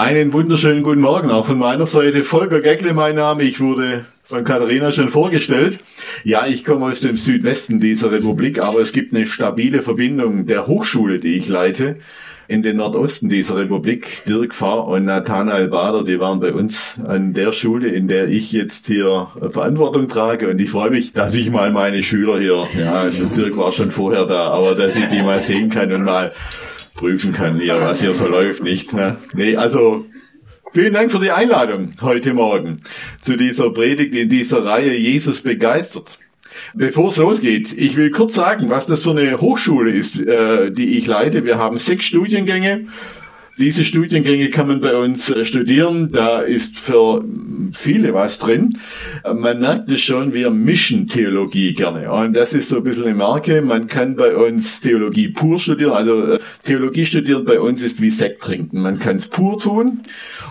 Einen wunderschönen guten Morgen auch von meiner Seite. Volker Geckle, mein Name. Ich wurde von Katharina schon vorgestellt. Ja, ich komme aus dem Südwesten dieser Republik, aber es gibt eine stabile Verbindung der Hochschule, die ich leite, in den Nordosten dieser Republik. Dirk Pfarr und Nathanael Bader, die waren bei uns an der Schule, in der ich jetzt hier Verantwortung trage. Und ich freue mich, dass ich mal meine Schüler hier, ja, also Dirk war schon vorher da, aber dass ich die mal sehen kann und mal prüfen kann, hier, was hier so läuft, nicht? Ne? Nee, also vielen Dank für die Einladung heute Morgen zu dieser Predigt in dieser Reihe Jesus begeistert. Bevor es losgeht, ich will kurz sagen, was das für eine Hochschule ist, äh, die ich leite. Wir haben sechs Studiengänge. Diese Studiengänge kann man bei uns äh, studieren. Da ist für viele was drin. Äh, Man merkt es schon, wir mischen Theologie gerne. Und das ist so ein bisschen eine Marke. Man kann bei uns Theologie pur studieren. Also äh, Theologie studieren bei uns ist wie Sekt trinken. Man kann es pur tun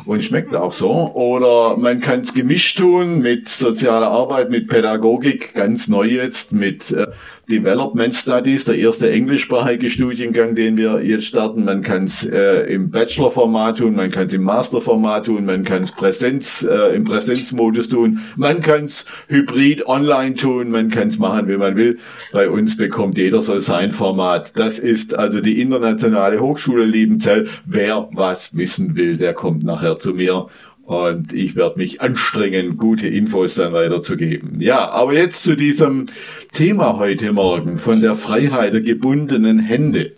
und schmeckt auch so. Oder man kann es gemischt tun mit sozialer Arbeit, mit Pädagogik, ganz neu jetzt, mit äh, Development Studies, der erste englischsprachige Studiengang, den wir jetzt starten. Man kann es äh, im Bachelor-Format tun, man kann es im Master-Format tun, man kann es Präsenz, äh, im Präsenzmodus tun, man kann es hybrid online tun, man kann es machen, wie man will. Bei uns bekommt jeder so sein Format. Das ist also die internationale Hochschule Liebenzell. Wer was wissen will, der kommt nachher zu mir und ich werde mich anstrengen, gute Infos dann weiterzugeben. Ja, aber jetzt zu diesem Thema heute Morgen von der Freiheit der gebundenen Hände.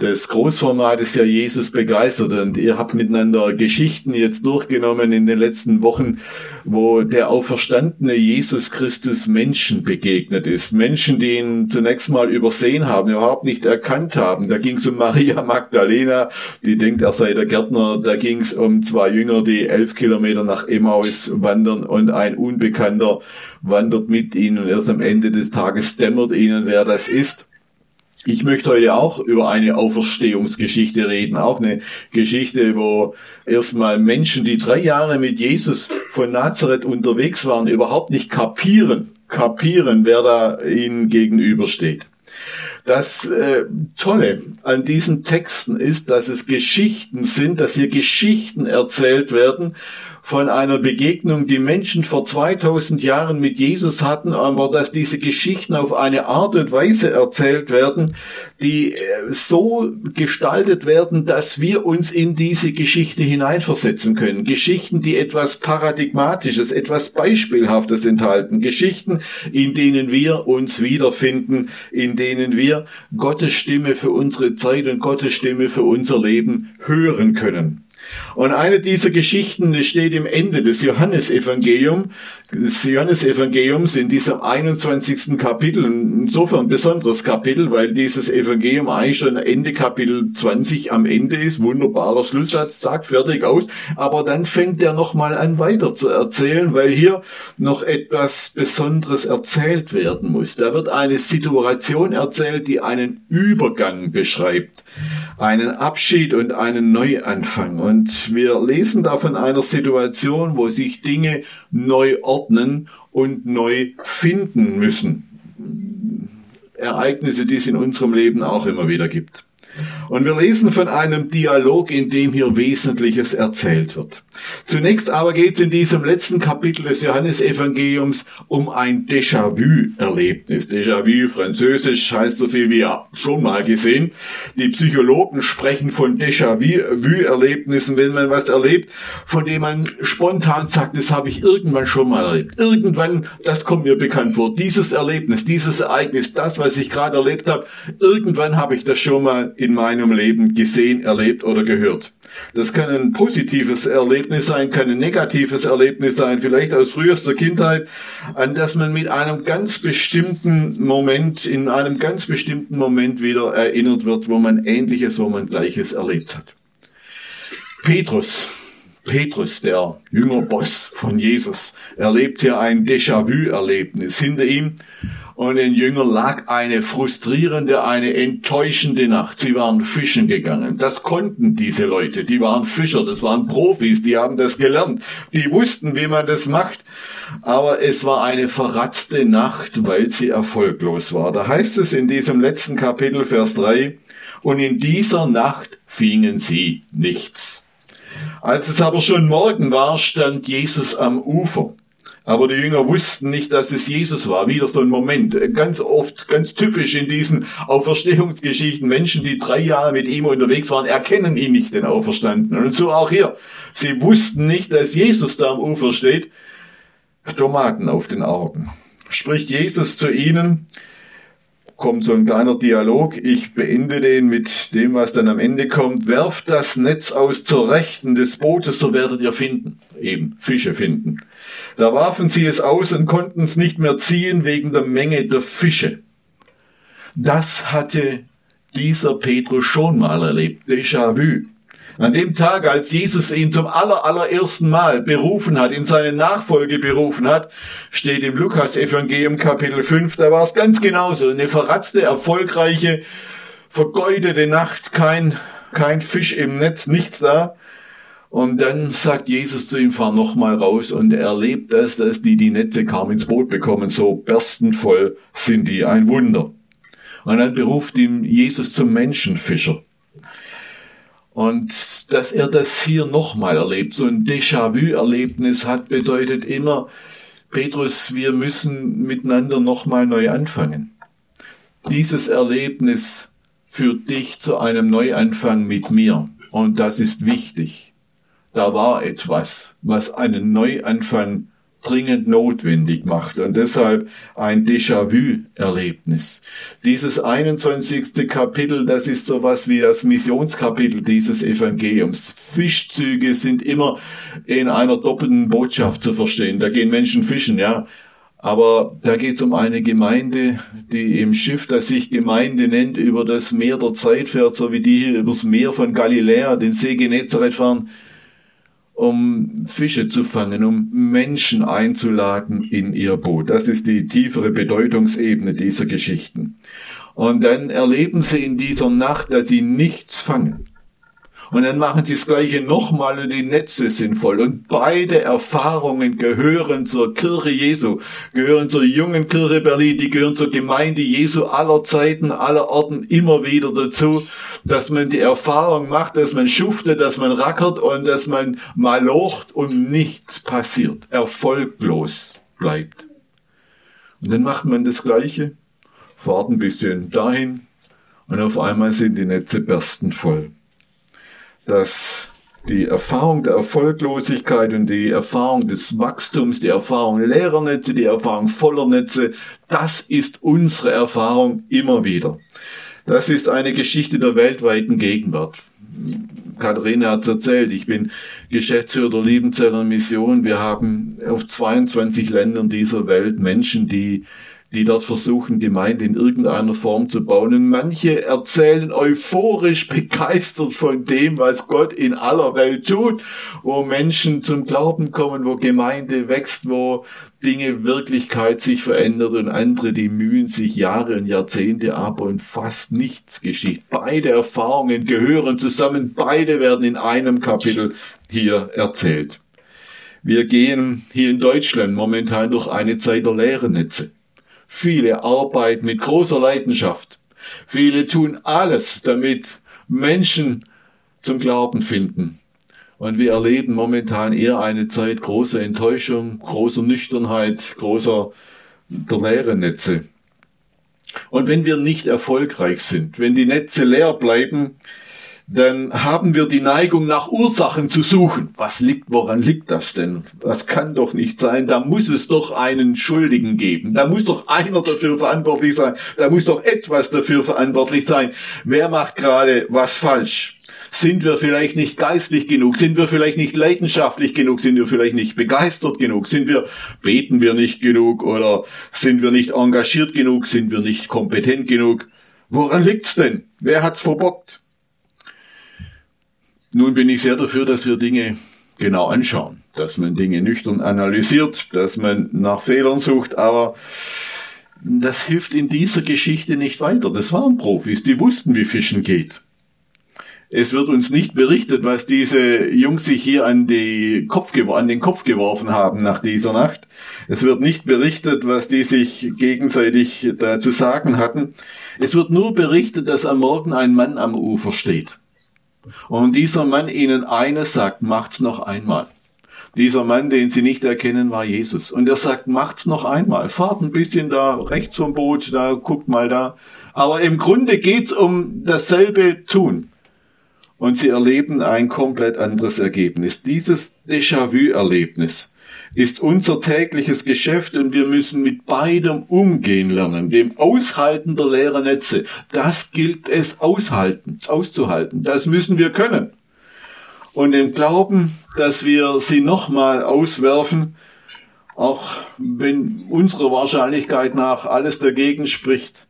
Das Großformat ist ja Jesus begeistert und ihr habt miteinander Geschichten jetzt durchgenommen in den letzten Wochen, wo der auferstandene Jesus Christus Menschen begegnet ist. Menschen, die ihn zunächst mal übersehen haben, überhaupt nicht erkannt haben. Da ging es um Maria Magdalena, die denkt, er sei der Gärtner. Da ging es um zwei Jünger, die elf Kilometer nach Emmaus wandern und ein Unbekannter wandert mit ihnen und erst am Ende des Tages dämmert ihnen, wer das ist. Ich möchte heute auch über eine Auferstehungsgeschichte reden, auch eine Geschichte, wo erstmal Menschen, die drei Jahre mit Jesus von Nazareth unterwegs waren, überhaupt nicht kapieren, kapieren, wer da ihnen gegenübersteht. Das äh, Tolle an diesen Texten ist, dass es Geschichten sind, dass hier Geschichten erzählt werden von einer Begegnung, die Menschen vor 2000 Jahren mit Jesus hatten, aber dass diese Geschichten auf eine Art und Weise erzählt werden, die äh, so gestaltet werden, dass wir uns in diese Geschichte hineinversetzen können. Geschichten, die etwas Paradigmatisches, etwas Beispielhaftes enthalten. Geschichten, in denen wir uns wiederfinden, in denen wir Gottes Stimme für unsere Zeit und Gottes Stimme für unser Leben hören können. Und eine dieser Geschichten steht im Ende des Johannesevangeliums, des Johannesevangeliums in diesem 21. Kapitel, insofern ein besonderes Kapitel, weil dieses Evangelium eigentlich schon Ende Kapitel 20 am Ende ist, wunderbarer Schlusssatz, sagt fertig aus, aber dann fängt er nochmal an weiter zu erzählen, weil hier noch etwas Besonderes erzählt werden muss. Da wird eine Situation erzählt, die einen Übergang beschreibt, einen Abschied und einen Neuanfang. Und wir lesen da von einer Situation, wo sich Dinge neu ordnen und neu finden müssen. Ereignisse, die es in unserem Leben auch immer wieder gibt. Und wir lesen von einem Dialog, in dem hier Wesentliches erzählt wird. Zunächst aber geht es in diesem letzten Kapitel des Johannesevangeliums um ein Déjà-vu-Erlebnis. Déjà-vu, französisch, heißt so viel wie ja, schon mal gesehen. Die Psychologen sprechen von Déjà-vu-Erlebnissen, wenn man was erlebt, von dem man spontan sagt, das habe ich irgendwann schon mal erlebt. Irgendwann, das kommt mir bekannt vor. Dieses Erlebnis, dieses Ereignis, das, was ich gerade erlebt habe, irgendwann habe ich das schon mal in meinem Leben gesehen, erlebt oder gehört. Das kann ein positives Erlebnis sein, kann ein negatives Erlebnis sein, vielleicht aus frühester Kindheit, an das man mit einem ganz bestimmten Moment, in einem ganz bestimmten Moment wieder erinnert wird, wo man Ähnliches, wo man Gleiches erlebt hat. Petrus, Petrus, der Jüngerboss von Jesus, erlebt hier ein Déjà-vu-Erlebnis. Hinter ihm und den Jüngern lag eine frustrierende, eine enttäuschende Nacht. Sie waren fischen gegangen. Das konnten diese Leute. Die waren Fischer, das waren Profis, die haben das gelernt. Die wussten, wie man das macht. Aber es war eine verratzte Nacht, weil sie erfolglos war. Da heißt es in diesem letzten Kapitel, Vers 3, und in dieser Nacht fingen sie nichts. Als es aber schon Morgen war, stand Jesus am Ufer. Aber die Jünger wussten nicht, dass es Jesus war. Wieder so ein Moment. Ganz oft, ganz typisch in diesen Auferstehungsgeschichten. Menschen, die drei Jahre mit ihm unterwegs waren, erkennen ihn nicht, den Auferstandenen. Und so auch hier. Sie wussten nicht, dass Jesus da am Ufer steht. Tomaten auf den Augen. Spricht Jesus zu ihnen, kommt so ein kleiner Dialog. Ich beende den mit dem, was dann am Ende kommt. Werft das Netz aus zur Rechten des Bootes, so werdet ihr finden. Eben, Fische finden. Da warfen sie es aus und konnten es nicht mehr ziehen wegen der Menge der Fische. Das hatte dieser Petrus schon mal erlebt. Déjà-vu. An dem Tag, als Jesus ihn zum aller, allerersten Mal berufen hat, in seine Nachfolge berufen hat, steht im Lukas-Evangelium Kapitel 5, da war es ganz genauso. Eine verratzte, erfolgreiche, vergeudete Nacht, kein, kein Fisch im Netz, nichts da. Und dann sagt Jesus zu ihm, fahr noch mal raus und er erlebt das, dass die die Netze kaum ins Boot bekommen, so berstenvoll sind die, ein Wunder. Und dann beruft ihm Jesus zum Menschenfischer. Und dass er das hier nochmal erlebt, so ein Déjà-vu-Erlebnis hat, bedeutet immer, Petrus, wir müssen miteinander nochmal neu anfangen. Dieses Erlebnis führt dich zu einem Neuanfang mit mir. Und das ist wichtig. Da war etwas, was einen Neuanfang dringend notwendig macht und deshalb ein Déjà-vu-Erlebnis. Dieses 21. Kapitel, das ist sowas wie das Missionskapitel dieses Evangeliums. Fischzüge sind immer in einer doppelten Botschaft zu verstehen. Da gehen Menschen fischen, ja. Aber da geht es um eine Gemeinde, die im Schiff, das sich Gemeinde nennt, über das Meer der Zeit fährt, so wie die hier übers Meer von Galiläa, den See Genezareth fahren um Fische zu fangen, um Menschen einzuladen in ihr Boot. Das ist die tiefere Bedeutungsebene dieser Geschichten. Und dann erleben sie in dieser Nacht, dass sie nichts fangen. Und dann machen sie das Gleiche nochmal und die Netze sind voll. Und beide Erfahrungen gehören zur Kirche Jesu, gehören zur jungen Kirche Berlin, die gehören zur Gemeinde Jesu aller Zeiten, aller Orten immer wieder dazu, dass man die Erfahrung macht, dass man schuftet, dass man rackert und dass man malocht und nichts passiert, erfolglos bleibt. Und dann macht man das Gleiche, fahrt ein bisschen dahin und auf einmal sind die Netze bersten voll dass die Erfahrung der Erfolglosigkeit und die Erfahrung des Wachstums, die Erfahrung leerer Netze, die Erfahrung voller Netze, das ist unsere Erfahrung immer wieder. Das ist eine Geschichte der weltweiten Gegenwart. Katharina hat es erzählt, ich bin Geschäftsführer der Liebenzeller Mission. Wir haben auf 22 Ländern dieser Welt Menschen, die die dort versuchen, Gemeinde in irgendeiner Form zu bauen. Und manche erzählen euphorisch begeistert von dem, was Gott in aller Welt tut, wo Menschen zum Glauben kommen, wo Gemeinde wächst, wo Dinge, Wirklichkeit sich verändert und andere, die mühen sich Jahre und Jahrzehnte ab und fast nichts geschieht. Beide Erfahrungen gehören zusammen, beide werden in einem Kapitel hier erzählt. Wir gehen hier in Deutschland momentan durch eine Zeit der leeren Netze. Viele arbeiten mit großer Leidenschaft. Viele tun alles, damit Menschen zum Glauben finden. Und wir erleben momentan eher eine Zeit großer Enttäuschung, großer Nüchternheit, großer der leere Netze. Und wenn wir nicht erfolgreich sind, wenn die Netze leer bleiben, dann haben wir die Neigung nach Ursachen zu suchen. Was liegt, woran liegt das denn? Das kann doch nicht sein. Da muss es doch einen Schuldigen geben. Da muss doch einer dafür verantwortlich sein. Da muss doch etwas dafür verantwortlich sein. Wer macht gerade was falsch? Sind wir vielleicht nicht geistlich genug? Sind wir vielleicht nicht leidenschaftlich genug? Sind wir vielleicht nicht begeistert genug? Sind wir, beten wir nicht genug? Oder sind wir nicht engagiert genug? Sind wir nicht kompetent genug? Woran liegt's denn? Wer hat's verbockt? Nun bin ich sehr dafür, dass wir Dinge genau anschauen, dass man Dinge nüchtern analysiert, dass man nach Fehlern sucht, aber das hilft in dieser Geschichte nicht weiter. Das waren Profis, die wussten, wie Fischen geht. Es wird uns nicht berichtet, was diese Jungs sich hier an, die Kopf an den Kopf geworfen haben nach dieser Nacht. Es wird nicht berichtet, was die sich gegenseitig da zu sagen hatten. Es wird nur berichtet, dass am Morgen ein Mann am Ufer steht. Und dieser Mann ihnen eines sagt, macht's noch einmal. Dieser Mann, den sie nicht erkennen, war Jesus. Und er sagt, macht's noch einmal. Fahrt ein bisschen da rechts vom Boot, da guckt mal da. Aber im Grunde geht's um dasselbe tun. Und sie erleben ein komplett anderes Ergebnis. Dieses Déjà-vu-Erlebnis ist unser tägliches Geschäft und wir müssen mit beidem umgehen lernen. Dem Aushalten der leeren Netze. Das gilt es aushalten, auszuhalten. Das müssen wir können und im Glauben, dass wir sie nochmal auswerfen, auch wenn unserer Wahrscheinlichkeit nach alles dagegen spricht,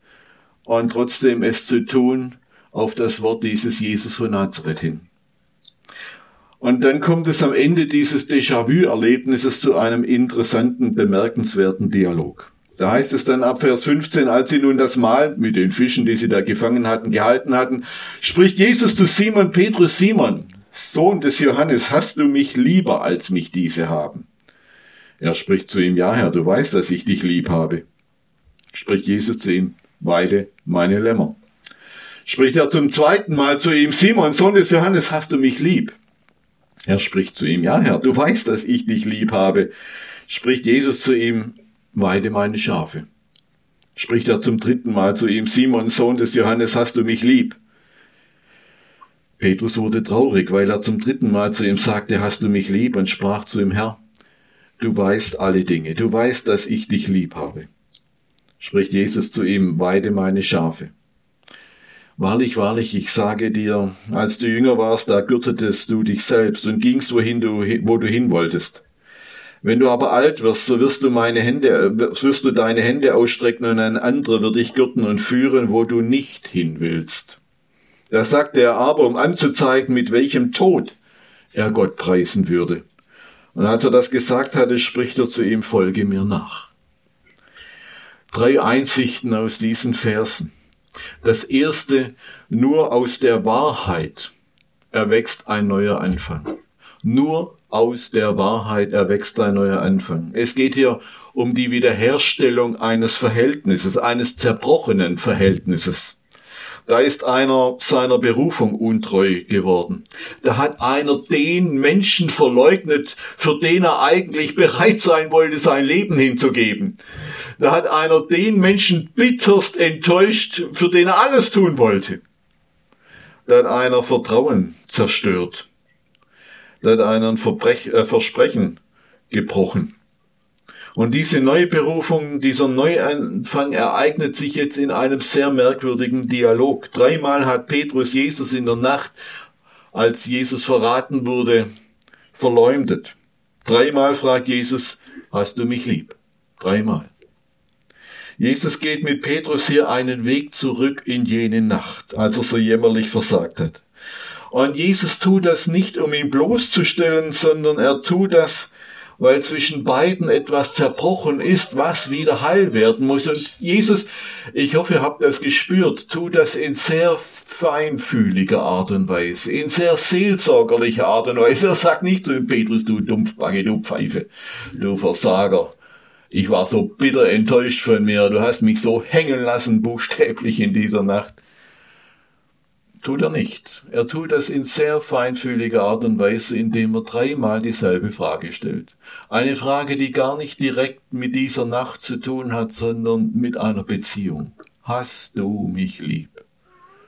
und trotzdem es zu tun auf das Wort dieses Jesus von Nazareth hin. Und dann kommt es am Ende dieses Déjà-vu-Erlebnisses zu einem interessanten, bemerkenswerten Dialog. Da heißt es dann ab Vers 15, als sie nun das Mahl mit den Fischen, die sie da gefangen hatten, gehalten hatten, spricht Jesus zu Simon Petrus, Simon, Sohn des Johannes, hast du mich lieber, als mich diese haben? Er spricht zu ihm, ja Herr, du weißt, dass ich dich lieb habe. Spricht Jesus zu ihm, weide meine Lämmer. Spricht er zum zweiten Mal zu ihm, Simon, Sohn des Johannes, hast du mich lieb? Er spricht zu ihm, ja Herr, du weißt, dass ich dich lieb habe. Spricht Jesus zu ihm, weide meine Schafe. Spricht er zum dritten Mal zu ihm, Simon, Sohn des Johannes, hast du mich lieb? Petrus wurde traurig, weil er zum dritten Mal zu ihm sagte, hast du mich lieb und sprach zu ihm, Herr, du weißt alle Dinge, du weißt, dass ich dich lieb habe. Spricht Jesus zu ihm, weide meine Schafe. Wahrlich, wahrlich, ich sage dir, als du jünger warst, da gürtetest du dich selbst und gingst, wohin du, wo du hin wolltest. Wenn du aber alt wirst, so wirst du meine Hände, wirst du deine Hände ausstrecken und ein anderer wird dich gürten und führen, wo du nicht hin willst. Das sagte er aber, um anzuzeigen, mit welchem Tod er Gott preisen würde. Und als er das gesagt hatte, spricht er zu ihm, folge mir nach. Drei Einsichten aus diesen Versen. Das erste, nur aus der Wahrheit erwächst ein neuer Anfang. Nur aus der Wahrheit erwächst ein neuer Anfang. Es geht hier um die Wiederherstellung eines Verhältnisses, eines zerbrochenen Verhältnisses. Da ist einer seiner Berufung untreu geworden. Da hat einer den Menschen verleugnet, für den er eigentlich bereit sein wollte, sein Leben hinzugeben. Da hat einer den Menschen bitterst enttäuscht, für den er alles tun wollte. Da hat einer Vertrauen zerstört. Da hat einer ein Verbrech, äh, Versprechen gebrochen. Und diese Neuberufung, dieser Neuanfang ereignet sich jetzt in einem sehr merkwürdigen Dialog. Dreimal hat Petrus Jesus in der Nacht, als Jesus verraten wurde, verleumdet. Dreimal fragt Jesus, hast du mich lieb? Dreimal. Jesus geht mit Petrus hier einen Weg zurück in jene Nacht, als er so jämmerlich versagt hat. Und Jesus tut das nicht, um ihn bloßzustellen, sondern er tut das, weil zwischen beiden etwas zerbrochen ist, was wieder heil werden muss. Und Jesus, ich hoffe, ihr habt das gespürt, tut das in sehr feinfühliger Art und Weise, in sehr seelsorgerlicher Art und Weise. Er sagt nicht zu dem Petrus, du Dumpfbacke, du Pfeife, du Versager. Ich war so bitter enttäuscht von mir, du hast mich so hängen lassen, buchstäblich in dieser Nacht. Tut er nicht. Er tut das in sehr feinfühliger Art und Weise, indem er dreimal dieselbe Frage stellt. Eine Frage, die gar nicht direkt mit dieser Nacht zu tun hat, sondern mit einer Beziehung. Hast du mich lieb?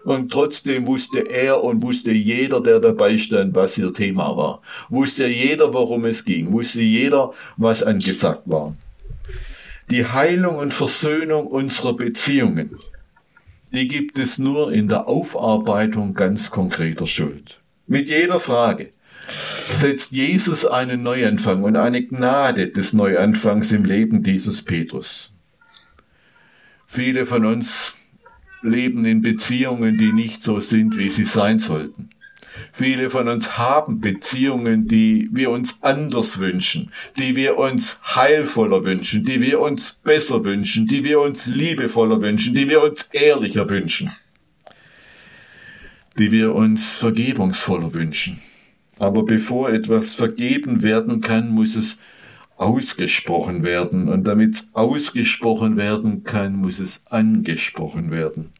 Und trotzdem wusste er und wusste jeder, der dabei stand, was ihr Thema war. Wusste jeder, worum es ging. Wusste jeder, was angesagt war. Die Heilung und Versöhnung unserer Beziehungen die gibt es nur in der Aufarbeitung ganz konkreter Schuld. Mit jeder Frage setzt Jesus einen Neuanfang und eine Gnade des Neuanfangs im Leben dieses Petrus. Viele von uns leben in Beziehungen, die nicht so sind, wie sie sein sollten. Viele von uns haben Beziehungen, die wir uns anders wünschen, die wir uns heilvoller wünschen, die wir uns besser wünschen, die wir uns liebevoller wünschen, die wir uns ehrlicher wünschen, die wir uns vergebungsvoller wünschen. Aber bevor etwas vergeben werden kann, muss es ausgesprochen werden. Und damit es ausgesprochen werden kann, muss es angesprochen werden.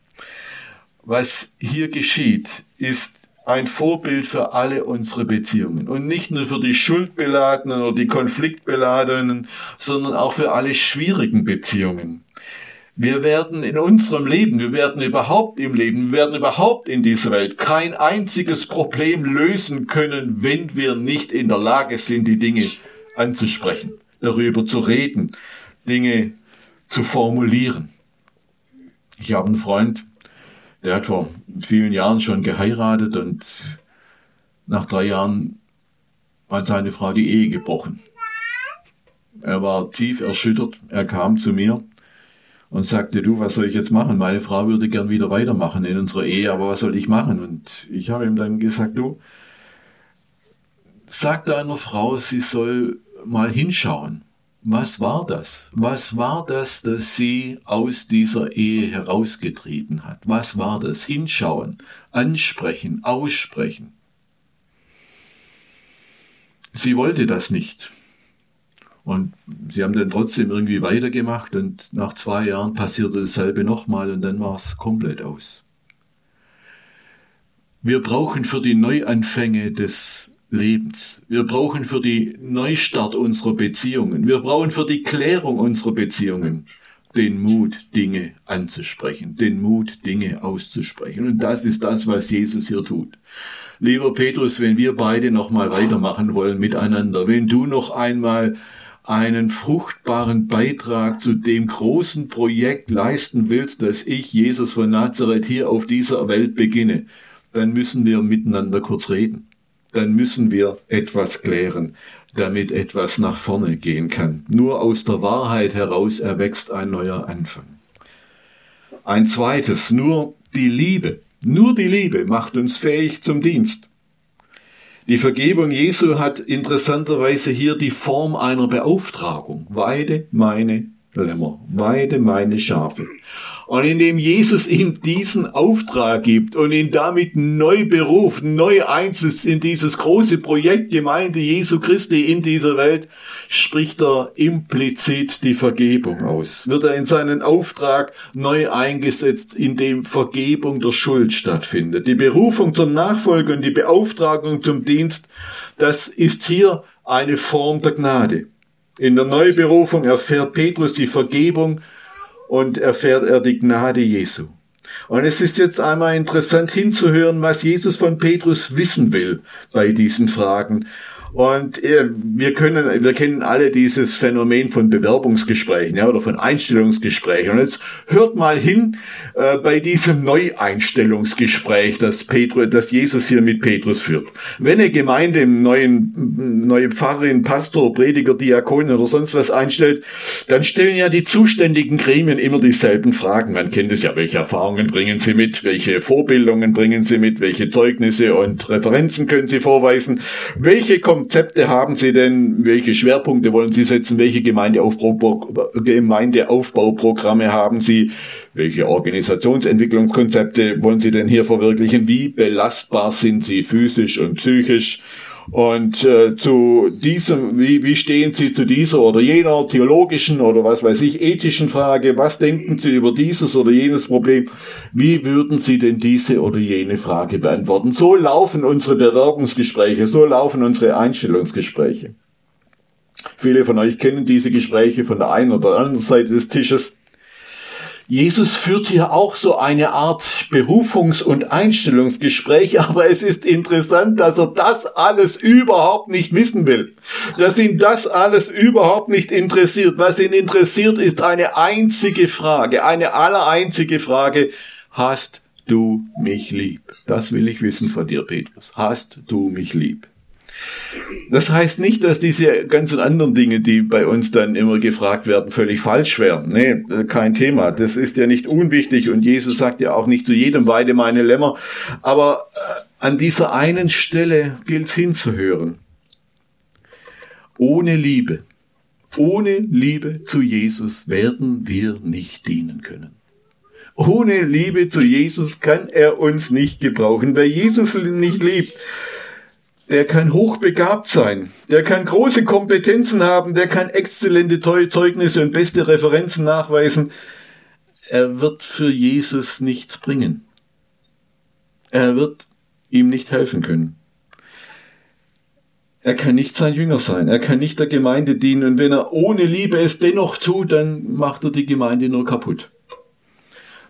Was hier geschieht, ist ein Vorbild für alle unsere Beziehungen. Und nicht nur für die schuldbeladenen oder die konfliktbeladenen, sondern auch für alle schwierigen Beziehungen. Wir werden in unserem Leben, wir werden überhaupt im Leben, wir werden überhaupt in dieser Welt kein einziges Problem lösen können, wenn wir nicht in der Lage sind, die Dinge anzusprechen, darüber zu reden, Dinge zu formulieren. Ich habe einen Freund, der hat vor vielen Jahren schon geheiratet und nach drei Jahren hat seine Frau die Ehe gebrochen. Er war tief erschüttert. Er kam zu mir und sagte, du, was soll ich jetzt machen? Meine Frau würde gern wieder weitermachen in unserer Ehe, aber was soll ich machen? Und ich habe ihm dann gesagt, du, sag deiner Frau, sie soll mal hinschauen. Was war das? Was war das, das sie aus dieser Ehe herausgetrieben hat? Was war das? Hinschauen, ansprechen, aussprechen. Sie wollte das nicht. Und sie haben dann trotzdem irgendwie weitergemacht und nach zwei Jahren passierte dasselbe nochmal und dann war es komplett aus. Wir brauchen für die Neuanfänge des Lebens. Wir brauchen für die Neustart unserer Beziehungen, wir brauchen für die Klärung unserer Beziehungen den Mut, Dinge anzusprechen, den Mut, Dinge auszusprechen. Und das ist das, was Jesus hier tut. Lieber Petrus, wenn wir beide nochmal weitermachen wollen miteinander, wenn du noch einmal einen fruchtbaren Beitrag zu dem großen Projekt leisten willst, dass ich, Jesus von Nazareth, hier auf dieser Welt beginne, dann müssen wir miteinander kurz reden dann müssen wir etwas klären, damit etwas nach vorne gehen kann. Nur aus der Wahrheit heraus erwächst ein neuer Anfang. Ein zweites, nur die Liebe, nur die Liebe macht uns fähig zum Dienst. Die Vergebung Jesu hat interessanterweise hier die Form einer Beauftragung. Weide meine Lämmer, weide meine Schafe. Und indem Jesus ihm diesen Auftrag gibt und ihn damit neu beruft, neu einsetzt in dieses große Projekt Gemeinde Jesu Christi in dieser Welt, spricht er implizit die Vergebung aus. Wird er in seinen Auftrag neu eingesetzt, in dem Vergebung der Schuld stattfindet. Die Berufung zur Nachfolge und die Beauftragung zum Dienst, das ist hier eine Form der Gnade. In der Neuberufung erfährt Petrus die Vergebung und erfährt er die Gnade Jesu. Und es ist jetzt einmal interessant hinzuhören, was Jesus von Petrus wissen will bei diesen Fragen. Und äh, wir können, wir kennen alle dieses Phänomen von Bewerbungsgesprächen, ja, oder von Einstellungsgesprächen. Und jetzt hört mal hin äh, bei diesem Neueinstellungsgespräch, das Petrus, das Jesus hier mit Petrus führt. Wenn eine Gemeinde im neuen, neue Pfarrerin, Pastor, Prediger, Diakon oder sonst was einstellt, dann stellen ja die zuständigen Gremien immer dieselben Fragen. Man kennt es ja, welche Erfahrungen bringen sie mit, welche Vorbildungen bringen sie mit, welche Zeugnisse und Referenzen können sie vorweisen, welche Konzepte haben Sie denn? Welche Schwerpunkte wollen Sie setzen? Welche Gemeindeaufbau, Gemeindeaufbauprogramme haben Sie? Welche Organisationsentwicklungskonzepte wollen Sie denn hier verwirklichen? Wie belastbar sind Sie physisch und psychisch? Und äh, zu diesem, wie, wie stehen Sie zu dieser oder jener theologischen oder was weiß ich, ethischen Frage? Was denken Sie über dieses oder jenes Problem? Wie würden Sie denn diese oder jene Frage beantworten? So laufen unsere Bewerbungsgespräche, so laufen unsere Einstellungsgespräche. Viele von euch kennen diese Gespräche von der einen oder anderen Seite des Tisches. Jesus führt hier auch so eine Art Berufungs- und Einstellungsgespräch, aber es ist interessant, dass er das alles überhaupt nicht wissen will. Dass ihn das alles überhaupt nicht interessiert. Was ihn interessiert, ist eine einzige Frage, eine allereinzige Frage. Hast du mich lieb? Das will ich wissen von dir, Petrus. Hast du mich lieb? Das heißt nicht, dass diese ganzen anderen Dinge, die bei uns dann immer gefragt werden, völlig falsch wären. Nee, kein Thema. Das ist ja nicht unwichtig und Jesus sagt ja auch nicht zu jedem Weide meine Lämmer. Aber äh, an dieser einen Stelle gilt es hinzuhören. Ohne Liebe, ohne Liebe zu Jesus werden wir nicht dienen können. Ohne Liebe zu Jesus kann er uns nicht gebrauchen. Wer Jesus nicht liebt, der kann hochbegabt sein, der kann große Kompetenzen haben, der kann exzellente Zeugnisse und beste Referenzen nachweisen. Er wird für Jesus nichts bringen. Er wird ihm nicht helfen können. Er kann nicht sein Jünger sein, er kann nicht der Gemeinde dienen und wenn er ohne Liebe es dennoch tut, dann macht er die Gemeinde nur kaputt.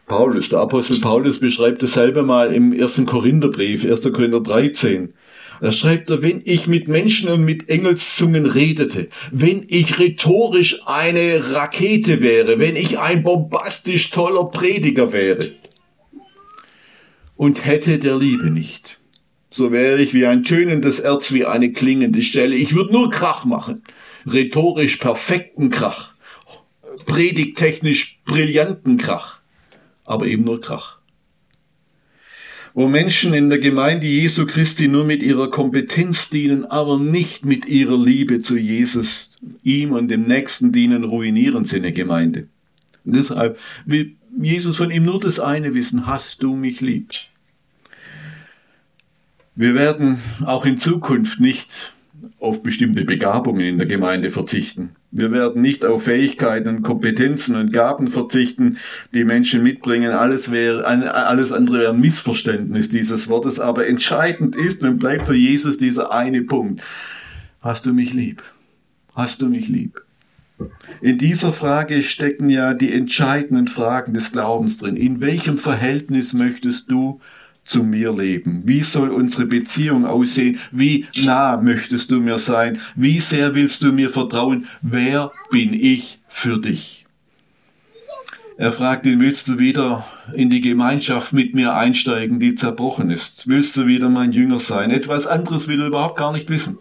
Paulus, der Apostel Paulus beschreibt dasselbe mal im ersten Korintherbrief, 1. Korinther 13. Da schreibt er, wenn ich mit Menschen und mit Engelszungen redete, wenn ich rhetorisch eine Rakete wäre, wenn ich ein bombastisch toller Prediger wäre. Und hätte der Liebe nicht, so wäre ich wie ein tönendes Erz, wie eine klingende Stelle. Ich würde nur Krach machen, rhetorisch perfekten Krach, predigtechnisch brillanten Krach, aber eben nur Krach wo Menschen in der Gemeinde Jesu Christi nur mit ihrer Kompetenz dienen, aber nicht mit ihrer Liebe zu Jesus, ihm und dem Nächsten dienen, ruinieren sie eine Gemeinde. Und deshalb will Jesus von ihm nur das eine wissen, hast du mich lieb? Wir werden auch in Zukunft nicht auf bestimmte Begabungen in der Gemeinde verzichten. Wir werden nicht auf Fähigkeiten, Kompetenzen und Gaben verzichten, die Menschen mitbringen. Alles wäre, alles andere wäre ein Missverständnis dieses Wortes. Aber entscheidend ist und bleibt für Jesus dieser eine Punkt. Hast du mich lieb? Hast du mich lieb? In dieser Frage stecken ja die entscheidenden Fragen des Glaubens drin. In welchem Verhältnis möchtest du zu mir leben? Wie soll unsere Beziehung aussehen? Wie nah möchtest du mir sein? Wie sehr willst du mir vertrauen? Wer bin ich für dich? Er fragt ihn, willst du wieder in die Gemeinschaft mit mir einsteigen, die zerbrochen ist? Willst du wieder mein Jünger sein? Etwas anderes will er überhaupt gar nicht wissen.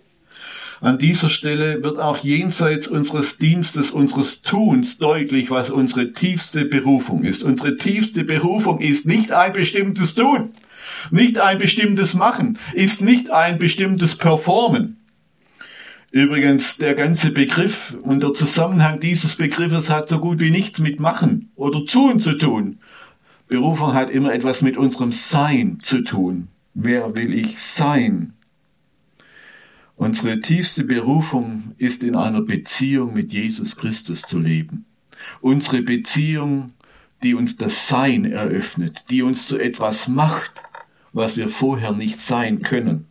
An dieser Stelle wird auch jenseits unseres Dienstes, unseres Tuns deutlich, was unsere tiefste Berufung ist. Unsere tiefste Berufung ist nicht ein bestimmtes Tun. Nicht ein bestimmtes Machen ist nicht ein bestimmtes Performen. Übrigens, der ganze Begriff und der Zusammenhang dieses Begriffes hat so gut wie nichts mit Machen oder Tun zu tun. Berufung hat immer etwas mit unserem Sein zu tun. Wer will ich sein? Unsere tiefste Berufung ist in einer Beziehung mit Jesus Christus zu leben. Unsere Beziehung, die uns das Sein eröffnet, die uns zu etwas macht, was wir vorher nicht sein können.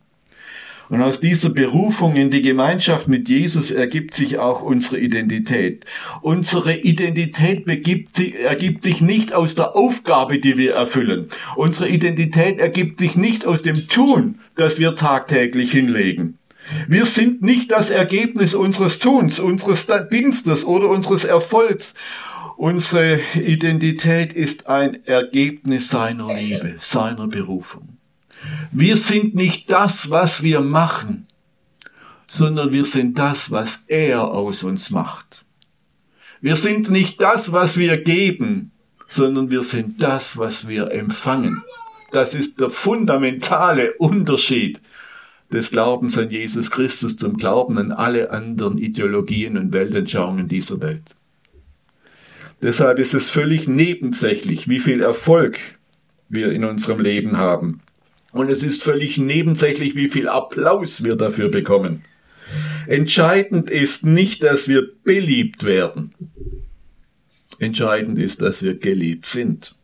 Und aus dieser Berufung in die Gemeinschaft mit Jesus ergibt sich auch unsere Identität. Unsere Identität begibt, ergibt sich nicht aus der Aufgabe, die wir erfüllen. Unsere Identität ergibt sich nicht aus dem Tun, das wir tagtäglich hinlegen. Wir sind nicht das Ergebnis unseres Tuns, unseres Dienstes oder unseres Erfolgs. Unsere Identität ist ein Ergebnis seiner Liebe, seiner Berufung. Wir sind nicht das, was wir machen, sondern wir sind das, was er aus uns macht. Wir sind nicht das, was wir geben, sondern wir sind das, was wir empfangen. Das ist der fundamentale Unterschied des Glaubens an Jesus Christus zum Glauben an alle anderen Ideologien und Weltanschauungen dieser Welt. Deshalb ist es völlig nebensächlich, wie viel Erfolg wir in unserem Leben haben. Und es ist völlig nebensächlich, wie viel Applaus wir dafür bekommen. Entscheidend ist nicht, dass wir beliebt werden. Entscheidend ist, dass wir geliebt sind.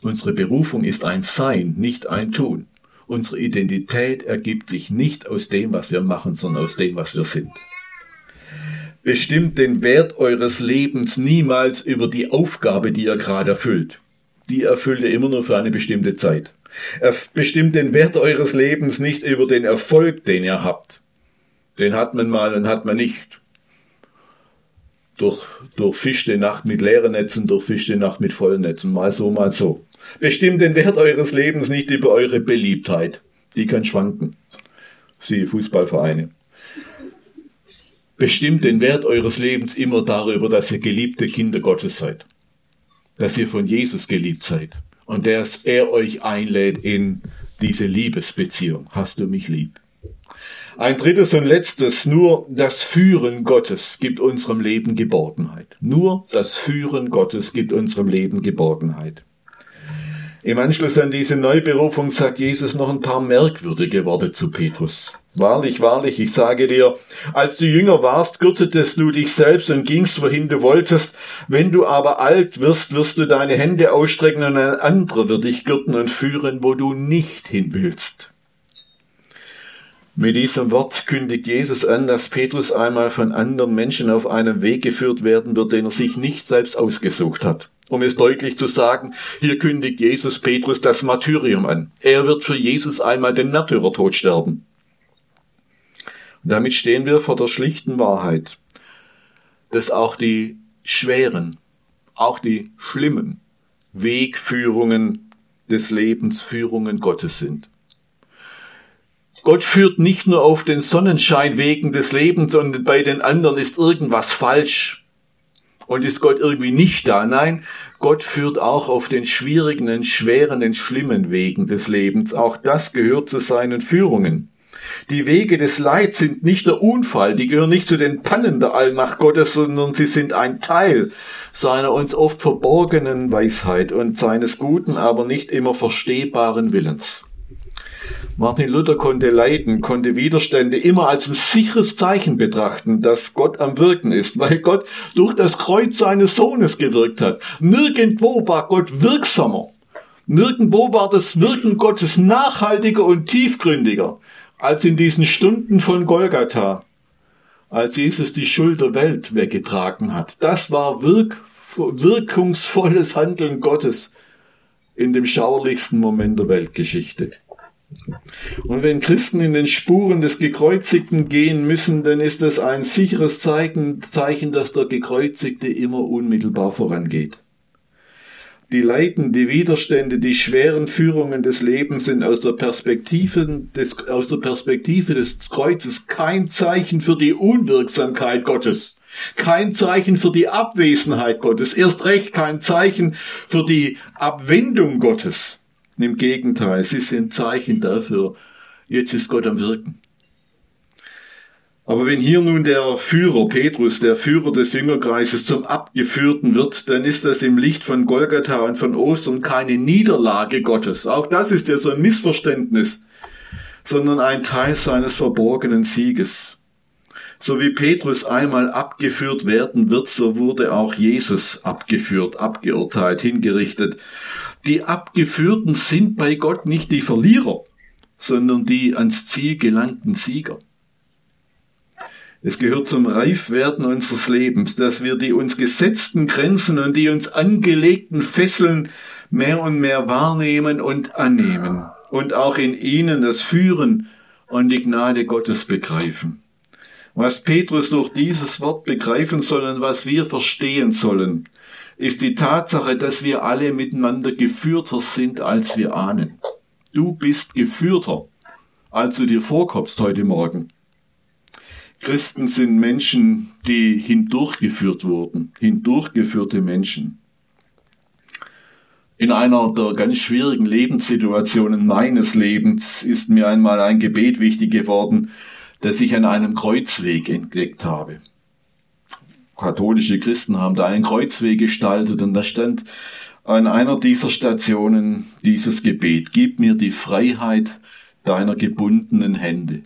Unsere Berufung ist ein Sein, nicht ein Tun. Unsere Identität ergibt sich nicht aus dem, was wir machen, sondern aus dem, was wir sind. Bestimmt den Wert eures Lebens niemals über die Aufgabe, die ihr gerade erfüllt die erfüllt ihr immer nur für eine bestimmte Zeit. Bestimmt den Wert eures Lebens nicht über den Erfolg, den ihr habt. Den hat man mal und hat man nicht. durch, durch Fisch Nacht mit leeren Netzen, durch Fisch Nacht mit vollen Netzen. Mal so, mal so. Bestimmt den Wert eures Lebens nicht über eure Beliebtheit. Die kann schwanken. Siehe Fußballvereine. Bestimmt den Wert eures Lebens immer darüber, dass ihr geliebte Kinder Gottes seid. Dass ihr von Jesus geliebt seid. Und dass er euch einlädt in diese Liebesbeziehung. Hast du mich lieb? Ein drittes und letztes, nur das Führen Gottes gibt unserem Leben Geborgenheit. Nur das Führen Gottes gibt unserem Leben Geborgenheit. Im Anschluss an diese Neuberufung sagt Jesus noch ein paar merkwürdige Worte zu Petrus. Wahrlich, wahrlich, ich sage dir, als du jünger warst, gürtetest du dich selbst und gingst, wohin du wolltest. Wenn du aber alt wirst, wirst du deine Hände ausstrecken und ein anderer wird dich gürten und führen, wo du nicht hin willst. Mit diesem Wort kündigt Jesus an, dass Petrus einmal von anderen Menschen auf einen Weg geführt werden wird, den er sich nicht selbst ausgesucht hat. Um es deutlich zu sagen, hier kündigt Jesus Petrus das Martyrium an. Er wird für Jesus einmal den Märtyrertod sterben. Und damit stehen wir vor der schlichten Wahrheit, dass auch die schweren, auch die schlimmen Wegführungen des Lebens Führungen Gottes sind. Gott führt nicht nur auf den Sonnenschein wegen des Lebens und bei den anderen ist irgendwas falsch und ist Gott irgendwie nicht da. Nein, Gott führt auch auf den schwierigen, den schweren, den schlimmen Wegen des Lebens. Auch das gehört zu seinen Führungen. Die Wege des Leids sind nicht der Unfall, die gehören nicht zu den Pannen der Allmacht Gottes, sondern sie sind ein Teil seiner uns oft verborgenen Weisheit und seines guten, aber nicht immer verstehbaren Willens. Martin Luther konnte Leiden, konnte Widerstände immer als ein sicheres Zeichen betrachten, dass Gott am Wirken ist, weil Gott durch das Kreuz seines Sohnes gewirkt hat. Nirgendwo war Gott wirksamer. Nirgendwo war das Wirken Gottes nachhaltiger und tiefgründiger als in diesen Stunden von Golgatha, als Jesus die Schuld der Welt weggetragen hat. Das war wirk wirkungsvolles Handeln Gottes in dem schauerlichsten Moment der Weltgeschichte. Und wenn Christen in den Spuren des Gekreuzigten gehen müssen, dann ist das ein sicheres Zeichen, Zeichen, dass der Gekreuzigte immer unmittelbar vorangeht. Die Leiden, die Widerstände, die schweren Führungen des Lebens sind aus der Perspektive des, aus der Perspektive des Kreuzes kein Zeichen für die Unwirksamkeit Gottes. Kein Zeichen für die Abwesenheit Gottes. Erst recht kein Zeichen für die Abwendung Gottes. Im Gegenteil, sie sind Zeichen dafür, jetzt ist Gott am Wirken. Aber wenn hier nun der Führer Petrus, der Führer des Jüngerkreises zum Abgeführten wird, dann ist das im Licht von Golgatha und von Ostern keine Niederlage Gottes. Auch das ist ja so ein Missverständnis, sondern ein Teil seines verborgenen Sieges. So wie Petrus einmal abgeführt werden wird, so wurde auch Jesus abgeführt, abgeurteilt, hingerichtet. Die Abgeführten sind bei Gott nicht die Verlierer, sondern die ans Ziel gelangten Sieger. Es gehört zum Reifwerden unseres Lebens, dass wir die uns gesetzten Grenzen und die uns angelegten Fesseln mehr und mehr wahrnehmen und annehmen und auch in ihnen das Führen und die Gnade Gottes begreifen. Was Petrus durch dieses Wort begreifen soll und was wir verstehen sollen, ist die Tatsache, dass wir alle miteinander geführter sind, als wir ahnen. Du bist geführter, als du dir vorkommst heute Morgen. Christen sind Menschen, die hindurchgeführt wurden, hindurchgeführte Menschen. In einer der ganz schwierigen Lebenssituationen meines Lebens ist mir einmal ein Gebet wichtig geworden, das ich an einem Kreuzweg entdeckt habe katholische Christen haben da einen Kreuzweg gestaltet und da stand an einer dieser Stationen dieses Gebet, gib mir die Freiheit deiner gebundenen Hände.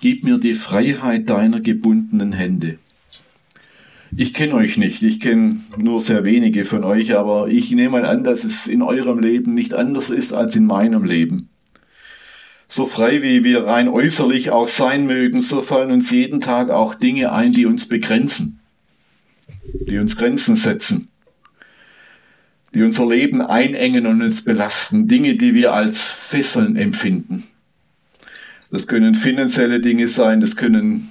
Gib mir die Freiheit deiner gebundenen Hände. Ich kenne euch nicht, ich kenne nur sehr wenige von euch, aber ich nehme mal an, dass es in eurem Leben nicht anders ist als in meinem Leben. So frei wie wir rein äußerlich auch sein mögen, so fallen uns jeden Tag auch Dinge ein, die uns begrenzen die uns Grenzen setzen, die unser Leben einengen und uns belasten, Dinge, die wir als Fesseln empfinden. Das können finanzielle Dinge sein, das können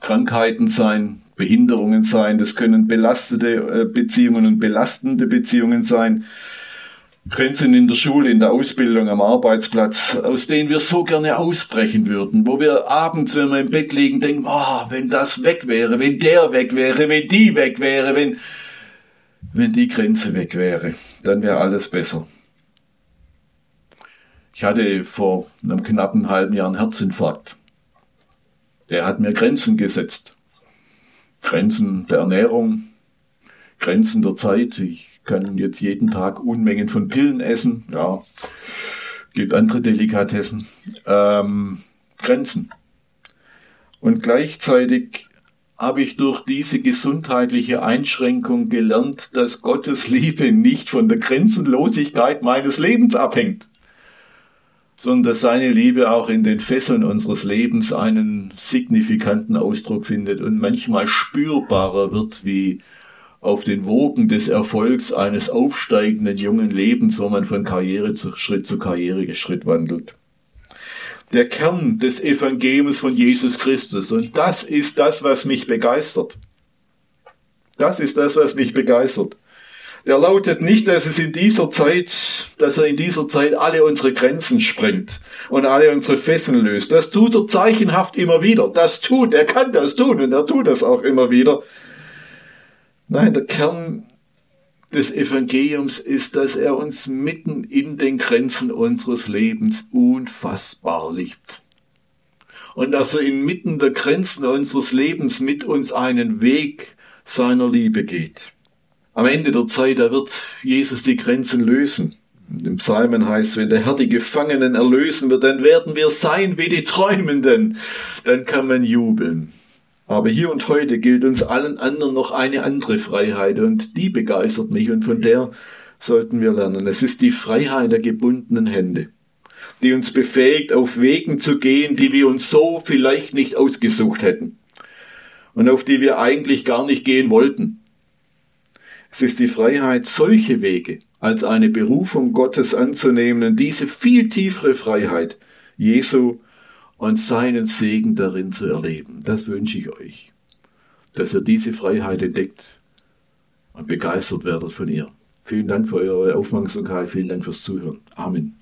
Krankheiten sein, Behinderungen sein, das können belastete äh, Beziehungen und belastende Beziehungen sein. Grenzen in der Schule, in der Ausbildung, am Arbeitsplatz, aus denen wir so gerne ausbrechen würden, wo wir abends, wenn wir im Bett liegen, denken, oh, wenn das weg wäre, wenn der weg wäre, wenn die weg wäre, wenn, wenn die Grenze weg wäre, dann wäre alles besser. Ich hatte vor einem knappen halben Jahr einen Herzinfarkt. Der hat mir Grenzen gesetzt. Grenzen der Ernährung, Grenzen der Zeit. Ich kann jetzt jeden Tag Unmengen von Pillen essen. Ja, gibt andere Delikatessen. Ähm, Grenzen. Und gleichzeitig habe ich durch diese gesundheitliche Einschränkung gelernt, dass Gottes Liebe nicht von der Grenzenlosigkeit meines Lebens abhängt sondern dass seine Liebe auch in den Fesseln unseres Lebens einen signifikanten Ausdruck findet und manchmal spürbarer wird wie auf den Wogen des Erfolgs eines aufsteigenden jungen Lebens, wo man von Karriere zu Schritt zu Karriere Schritt wandelt. Der Kern des Evangeliums von Jesus Christus. Und das ist das, was mich begeistert. Das ist das, was mich begeistert der lautet nicht, dass es in dieser Zeit, dass er in dieser Zeit alle unsere Grenzen sprengt und alle unsere Fesseln löst. Das tut er zeichenhaft immer wieder. Das tut, er kann das tun und er tut das auch immer wieder. Nein, der Kern des Evangeliums ist, dass er uns mitten in den Grenzen unseres Lebens unfassbar liebt. Und dass er inmitten der Grenzen unseres Lebens mit uns einen Weg seiner Liebe geht. Am Ende der Zeit, da wird Jesus die Grenzen lösen. Im Psalmen heißt, wenn der Herr die Gefangenen erlösen wird, dann werden wir sein wie die Träumenden. Dann kann man jubeln. Aber hier und heute gilt uns allen anderen noch eine andere Freiheit und die begeistert mich und von der sollten wir lernen. Es ist die Freiheit der gebundenen Hände, die uns befähigt, auf Wegen zu gehen, die wir uns so vielleicht nicht ausgesucht hätten und auf die wir eigentlich gar nicht gehen wollten. Es ist die Freiheit, solche Wege als eine Berufung Gottes anzunehmen und diese viel tiefere Freiheit Jesu und seinen Segen darin zu erleben. Das wünsche ich euch, dass ihr diese Freiheit entdeckt und begeistert werdet von ihr. Vielen Dank für eure Aufmerksamkeit, vielen Dank fürs Zuhören. Amen.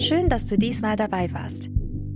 Schön, dass du diesmal dabei warst.